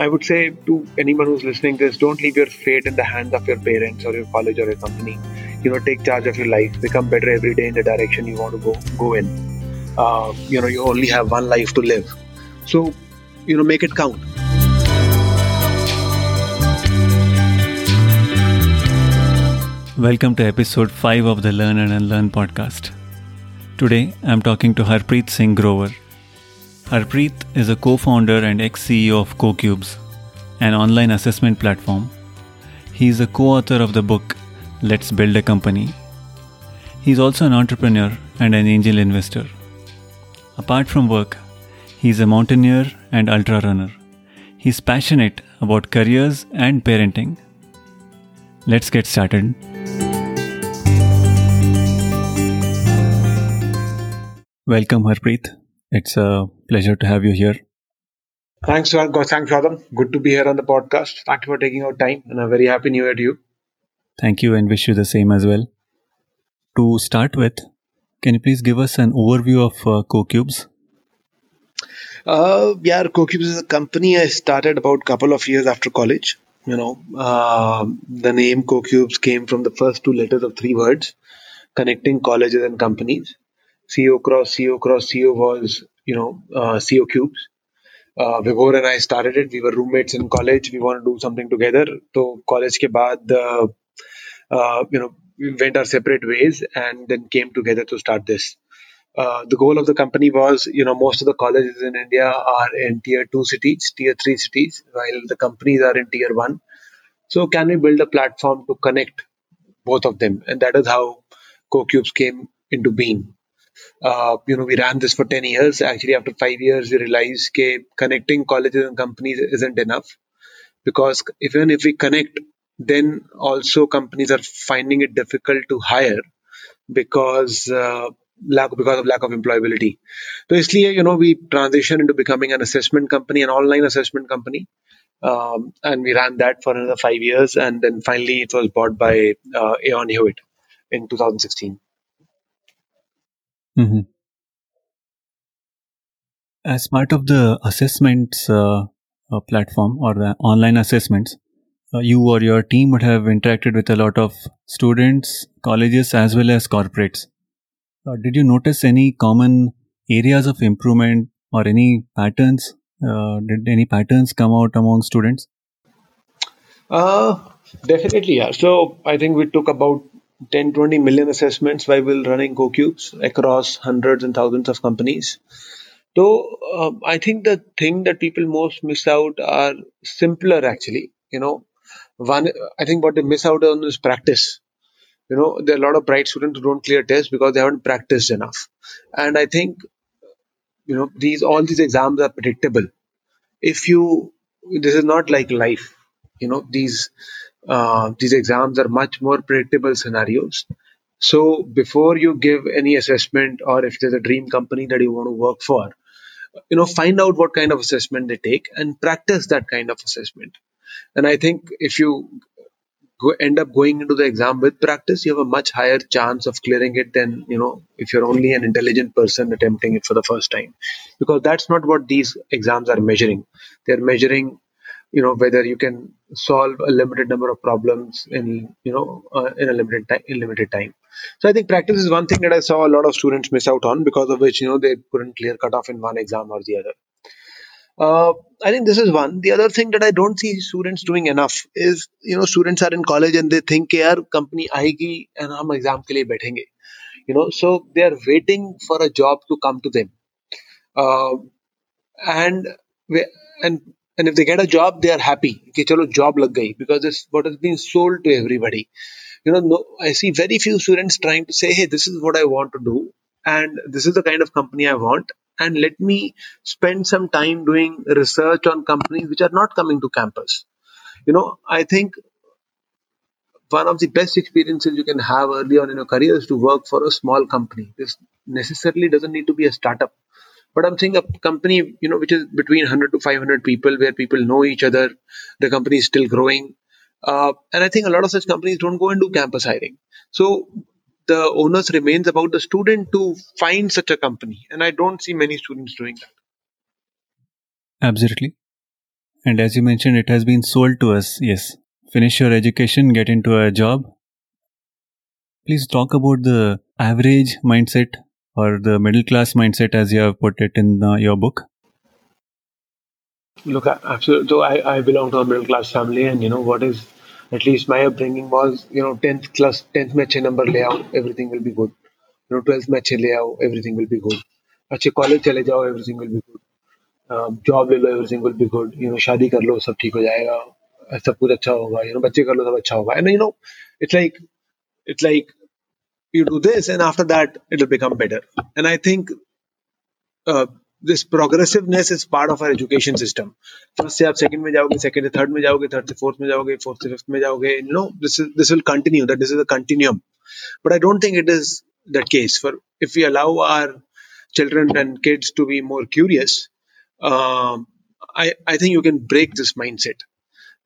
I would say to anyone who's listening this, don't leave your fate in the hands of your parents or your college or your company. You know, take charge of your life, become better every day in the direction you want to go go in. Uh, you know, you only have one life to live, so you know, make it count. Welcome to episode 5 of the Learn and Unlearn podcast. Today I'm talking to Harpreet Singh Grover. Harpreet is a co founder and ex CEO of CoCubes, an online assessment platform. He is a co author of the book Let's Build a Company. He is also an entrepreneur and an angel investor. Apart from work, he is a mountaineer and ultra runner. He is passionate about careers and parenting. Let's get started. Welcome, Harpreet. It's a pleasure to have you here. Thanks, Thanks, Gautam. Good to be here on the podcast. Thank you for taking out time, and a very happy New Year to you. Thank you, and wish you the same as well. To start with, can you please give us an overview of uh, CoCubes? Uh, yeah, CoCubes is a company I started about a couple of years after college. You know, uh, the name CoCubes came from the first two letters of three words, connecting colleges and companies. CO cross CO cross CO was, you know, uh, CO cubes. Uh, Vibhor and I started it. We were roommates in college. We wanted to do something together. So college ke baad, uh, uh, you know, we went our separate ways and then came together to start this. Uh, the goal of the company was, you know, most of the colleges in India are in tier two cities, tier three cities, while the companies are in tier one. So can we build a platform to connect both of them? And that is how CoCubes came into being uh, you know, we ran this for 10 years. Actually, after five years, we realized that connecting colleges and companies isn't enough because even if we connect, then also companies are finding it difficult to hire because uh, lack because of lack of employability. So basically, you know, we transitioned into becoming an assessment company, an online assessment company. Um, and we ran that for another five years. And then finally, it was bought by uh, Aon Hewitt in 2016. Mm-hmm. As part of the assessments uh, uh, platform or the online assessments, uh, you or your team would have interacted with a lot of students, colleges, as well as corporates. Uh, did you notice any common areas of improvement or any patterns? Uh, did any patterns come out among students? Uh, definitely, yeah. So I think we took about 10 20 million assessments while we're running CoCubes across hundreds and thousands of companies. So um, I think the thing that people most miss out are simpler actually. You know, one I think what they miss out on is practice. You know, there are a lot of bright students who don't clear tests because they haven't practiced enough. And I think you know these all these exams are predictable. If you this is not like life. You know, these uh, these exams are much more predictable scenarios. So before you give any assessment or if there's a dream company that you want to work for, you know, find out what kind of assessment they take and practice that kind of assessment. And I think if you go, end up going into the exam with practice, you have a much higher chance of clearing it than, you know, if you're only an intelligent person attempting it for the first time. Because that's not what these exams are measuring. They're measuring you know whether you can solve a limited number of problems in you know uh, in a limited time in limited time. So i think practice is one thing that i saw a lot of students miss out on because of which you know they couldn't clear cut off in one exam or the other. Uh, i think this is one. The other thing that i don't see students doing enough is you know students are in college and they think yaar company aayegi and hum exam ke liye baithenge. You know so they are waiting for a job to come to them. Uh, and and and if they get a job, they are happy. Okay, chalo, job lag gayi because it's what has been sold to everybody. You know, no, I see very few students trying to say, hey, this is what I want to do, and this is the kind of company I want, and let me spend some time doing research on companies which are not coming to campus. You know, I think one of the best experiences you can have early on in your career is to work for a small company. This necessarily doesn't need to be a startup. But I'm saying a company, you know, which is between 100 to 500 people, where people know each other, the company is still growing. Uh, and I think a lot of such companies don't go and do campus hiring. So the onus remains about the student to find such a company. And I don't see many students doing that. Absolutely. And as you mentioned, it has been sold to us. Yes. Finish your education, get into a job. Please talk about the average mindset or the middle class mindset as you have put it in uh, your book. Look, absolutely. So I, I belong to a middle class family, and you know what is at least my upbringing was, you know, 10th class, 10th में अच्छे number ले आओ, everything will be good. You know, 12th में अच्छे ले आओ, everything will be good. अच्छे college चले जाओ, everything will be good. Um, job ले लो, everything will be good. You know, शादी कर लो, सब ठीक हो जाएगा. सब कुछ अच्छा होगा. You know, बच्चे कर लो, सब अच्छा होगा. And you know, it's like, it's like you do this, and after that, it'll become better. And I think uh, this progressiveness is part of our education system. First से आप second में जाओगे, second से third में जाओगे, third से fourth में जाओगे, fourth से fifth में जाओगे. You know, this is this will continue. That this is a continuum. But I don't think it is that case. For if we allow our children and kids to be more curious, um, I I think you can break this mindset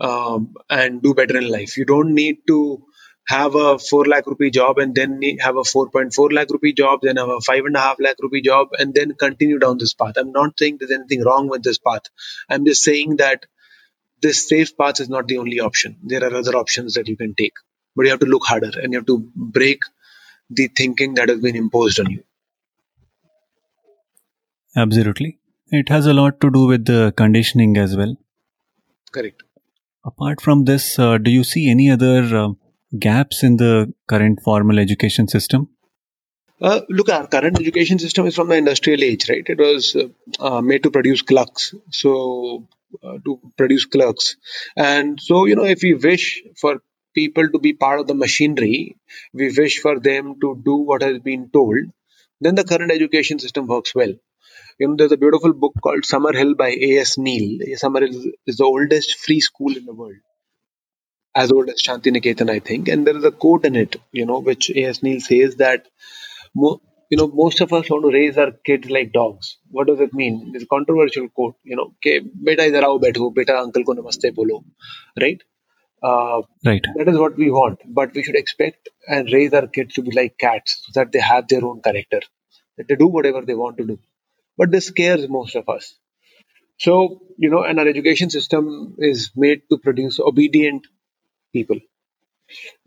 um, and do better in life. You don't need to have a 4 lakh rupee job and then have a 4.4 lakh rupee job, then have a 5.5 lakh rupee job, and then continue down this path. I'm not saying there's anything wrong with this path. I'm just saying that this safe path is not the only option. There are other options that you can take, but you have to look harder and you have to break the thinking that has been imposed on you. Absolutely. It has a lot to do with the conditioning as well. Correct. Apart from this, uh, do you see any other uh, gaps in the current formal education system? Uh, look, our current education system is from the industrial age, right? It was uh, uh, made to produce clerks, so uh, to produce clerks, and so you know, if we wish for people to be part of the machinery, we wish for them to do what has been told, then the current education system works well. You know, there's a beautiful book called Summerhill by A.S. Neill. Summerhill is the oldest free school in the world as old as Shantiniketan, I think. And there is a quote in it, you know, which A.S. Neill says that, mo- you know, most of us want to raise our kids like dogs. What does it mean? It's a controversial quote, you know, okay, beta idhar aao betho, beta uncle ko namaste bolo, right? Uh, right. That is what we want, but we should expect and raise our kids to be like cats so that they have their own character, that they do whatever they want to do. But this scares most of us. So, you know, and our education system is made to produce obedient people.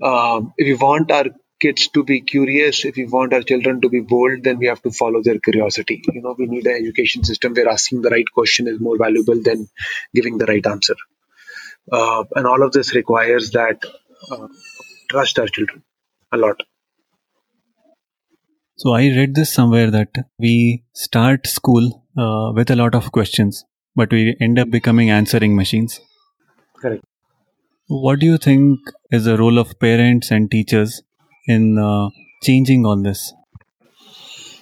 Um, if we want our kids to be curious, if we want our children to be bold, then we have to follow their curiosity. You know, we need an education system where asking the right question is more valuable than giving the right answer. Uh, and all of this requires that uh, trust our children a lot. So I read this somewhere that we start school uh, with a lot of questions, but we end up becoming answering machines. Correct. What do you think is the role of parents and teachers in uh, changing all this?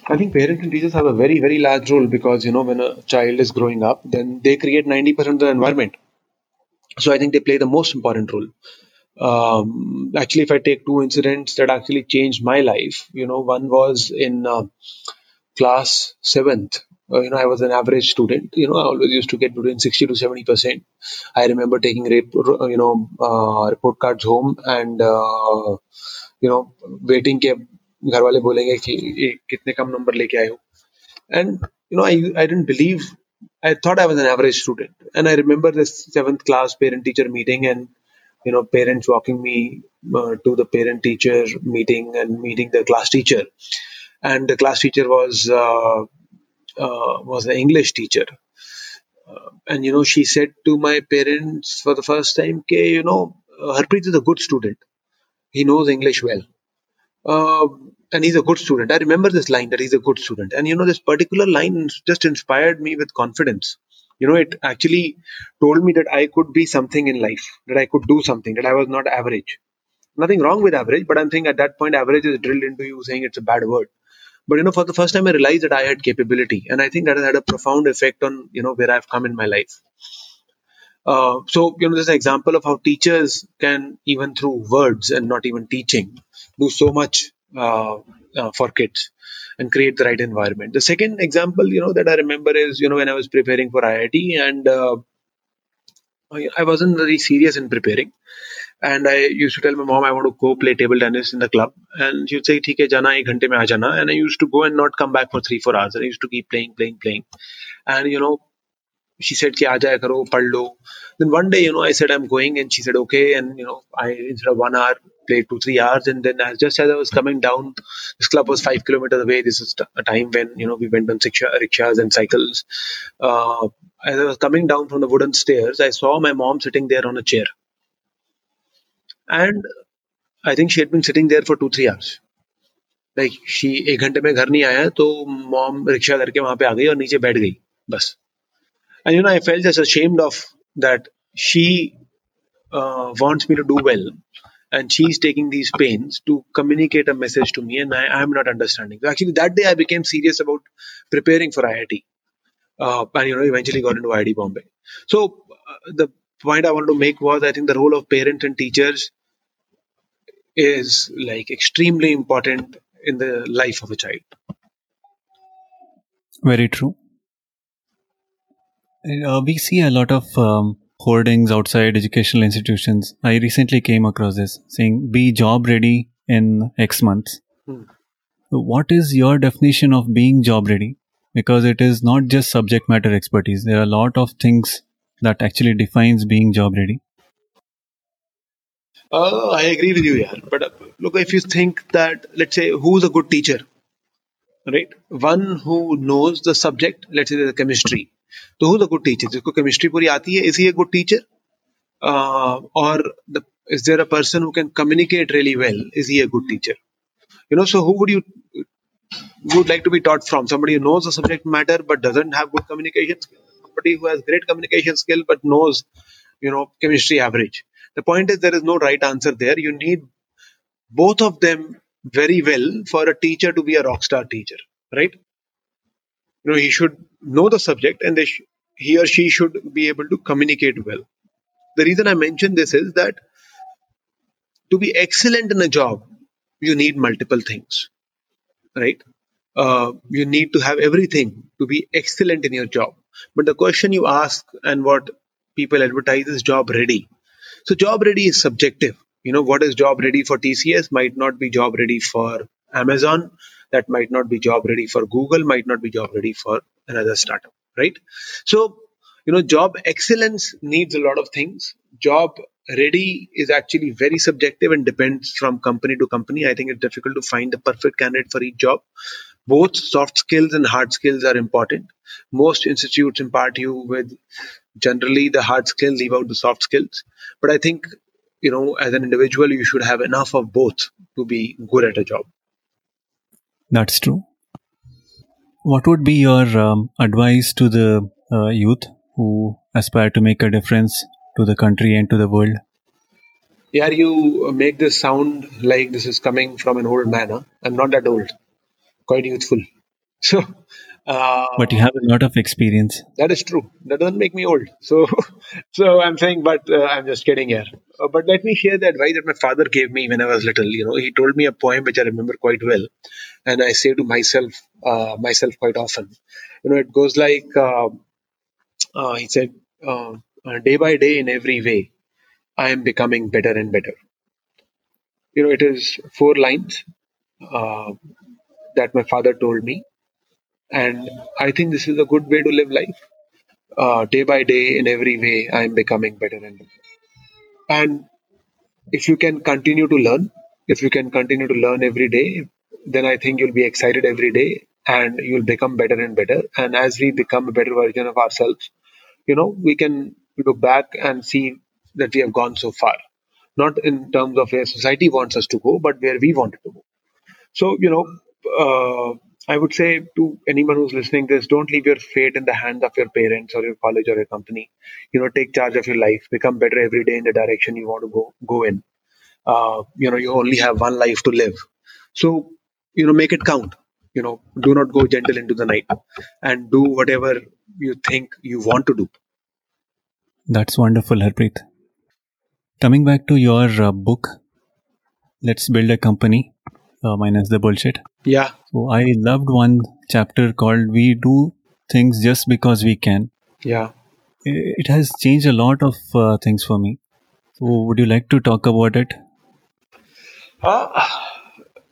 I think parents and teachers have a very, very large role because, you know, when a child is growing up, then they create 90% of the environment. So I think they play the most important role. Um, actually, if I take two incidents that actually changed my life, you know, one was in uh, class seventh you know, I was an average student. You know, I always used to get between 60 to 70 percent. I remember taking, you know, uh, report cards home and, uh, you know, waiting के घर वाले बोलेंगे कि कितने कम number लेके आए हो and you know I, I didn't believe I thought I was an average student and I remember this seventh class parent teacher meeting and you know parents walking me uh, to the parent teacher meeting and meeting the class teacher and the class teacher was uh, uh, was an English teacher. Uh, and you know, she said to my parents for the first time, "Okay, you know, Harpreet is a good student. He knows English well, uh, and he's a good student." I remember this line that he's a good student, and you know, this particular line just inspired me with confidence. You know, it actually told me that I could be something in life, that I could do something, that I was not average. Nothing wrong with average, but I'm saying at that point, average is drilled into you saying it's a bad word but you know for the first time i realized that i had capability and i think that has had a profound effect on you know where i've come in my life. Uh, so you know there's an example of how teachers can even through words and not even teaching do so much uh, uh, for kids and create the right environment. The second example you know that i remember is you know when i was preparing for iit and uh, I wasn't very serious in preparing and I used to tell my mom I want to go play table tennis in the club, and she would say, "ठीक है, जाना एक घंटे में आ जाना." And I used to go and not come back for three four hours. And I used to keep playing, playing, playing, and you know, she said ki aja karo pad lo then one day you know i said i'm going and she said okay and you know i instead of one hour played two three hours and then as just as i was coming down this club was five kilometers away this is a time when you know we went on rickshaws and cycles uh, as i was coming down from the wooden stairs i saw my mom sitting there on a chair and i think she had been sitting there for two three hours like she एक घंटे में घर नहीं आया तो mom rickshaw करके वहां पे आ गई और नीचे बैठ गई बस and you know I felt just ashamed of that she wants me to do well and she's taking these pains to communicate a message to me and I, am not understanding so actually that day i became serious about preparing for iit uh, and you know eventually got into iit bombay so uh, the point i wanted to make was i think the role of parents and teachers is like extremely important in the life of a child. Very true. Uh, we see a lot of um, hoardings outside educational institutions. I recently came across this saying, be job ready in X months. Hmm. What is your definition of being job ready? Because it is not just subject matter expertise. There are a lot of things that actually defines being job ready. Uh, I agree with you, yeah. But uh, look, if you think that, let's say, who's a good teacher, right? One who knows the subject, let's say the chemistry. So who's a good teacher? जिसको chemistry पूरी आती है, is he a good teacher? Uh, or the, is there a person who can communicate really well? Is he a good teacher? You know, so who would you would like to be taught from? Somebody who knows the subject matter but doesn't have good communication skills. Somebody who has great communication skill but knows, you know, chemistry average. the point is, there is no right answer there. You need both of them very well for a teacher to be a rock star teacher, right? You know, he should know the subject and sh- he or she should be able to communicate well. The reason I mention this is that to be excellent in a job, you need multiple things, right? Uh, you need to have everything to be excellent in your job. But the question you ask and what people advertise is job ready. So job ready is subjective. You know, what is job ready for TCS might not be job ready for Amazon. That might not be job ready for Google, might not be job ready for another startup, right? So, you know, job excellence needs a lot of things. Job ready is actually very subjective and depends from company to company. I think it's difficult to find the perfect candidate for each job. Both soft skills and hard skills are important. Most institutes impart you with generally the hard skills, leave out the soft skills. But I think, you know, as an individual, you should have enough of both to be good at a job. That's true. What would be your um, advice to the uh, youth who aspire to make a difference to the country and to the world? Yeah, you make this sound like this is coming from an old man. Huh? I'm not that old, quite youthful. So, uh, but you have a lot of experience. That is true. That doesn't make me old. So, so I'm saying, but uh, I'm just kidding here. Uh, but let me share the advice that my father gave me when I was little. You know, he told me a poem which I remember quite well, and I say to myself, uh, myself quite often. You know, it goes like uh, uh, he said, "Day by day, in every way, I am becoming better and better." You know, it is four lines that my father told me and I think this is a good way to live life. Uh, day by day, in every way, I am becoming better and better. And if you can continue to learn, if you can continue to learn every day, then I think you'll be excited every day and you'll become better and better. And as we become a better version of ourselves, you know, we can look back and see that we have gone so far. Not in terms of where society wants us to go, but where we wanted to go. So, you know, uh, I would say to anyone who's listening this, don't leave your fate in the hands of your parents or your college or your company. You know, take charge of your life, become better every day in the direction you want to go go in. Uh, you know, you only have one life to live. So, you know, make it count. You know, do not go gentle into the night and do whatever you think you want to do. That's wonderful, Harpreet. Coming back to your uh, book, Let's Build a Company, uh, minus the bullshit. Yeah. So I loved one chapter called "We Do Things Just Because We Can." Yeah. It has changed a lot of uh, things for me. So would you like to talk about it? Uh,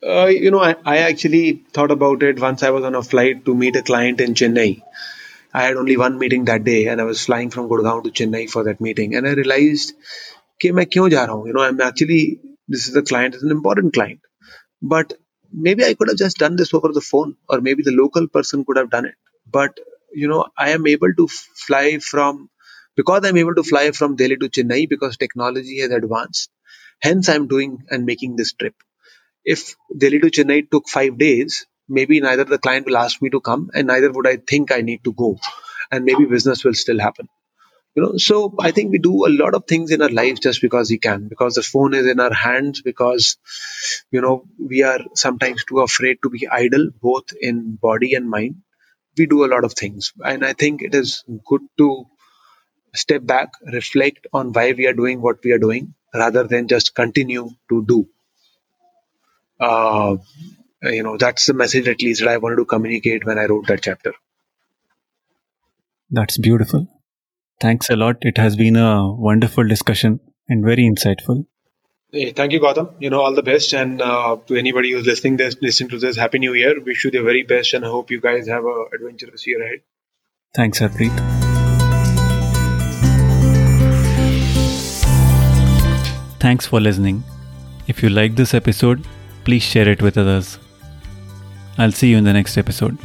uh, you know, I, I actually thought about it once I was on a flight to meet a client in Chennai. I had only one meeting that day, and I was flying from Gurgaon to Chennai for that meeting, and I realized, कि मैं क्यों जा रहा हूँ? You know, I'm actually this is a client, it's an important client, but maybe I could have just done this over the phone, or maybe the local person could have done it. But you know, I am able to fly from because I'm able to fly from Delhi to Chennai because technology has advanced. Hence, I'm doing and making this trip. If Delhi to Chennai took five days, maybe neither the client will ask me to come, and neither would I think I need to go, and maybe business will still happen. You know, so I think we do a lot of things in our lives just because we can, because the phone is in our hands, because you know we are sometimes too afraid to be idle, both in body and mind. We do a lot of things, and I think it is good to step back, reflect on why we are doing what we are doing, rather than just continue to do. Uh, you know, that's the message at least that I wanted to communicate when I wrote that chapter. That's beautiful. Thanks a lot. It has been a wonderful discussion and very insightful. Hey, thank you, Gautam. You know, all the best. And uh, to anybody who's listening this, listening to this, Happy New Year. Wish you the very best and I hope you guys have a adventurous year ahead. Thanks, Harpreet. Thanks for listening. If you like this episode, please share it with others. I'll see you in the next episode.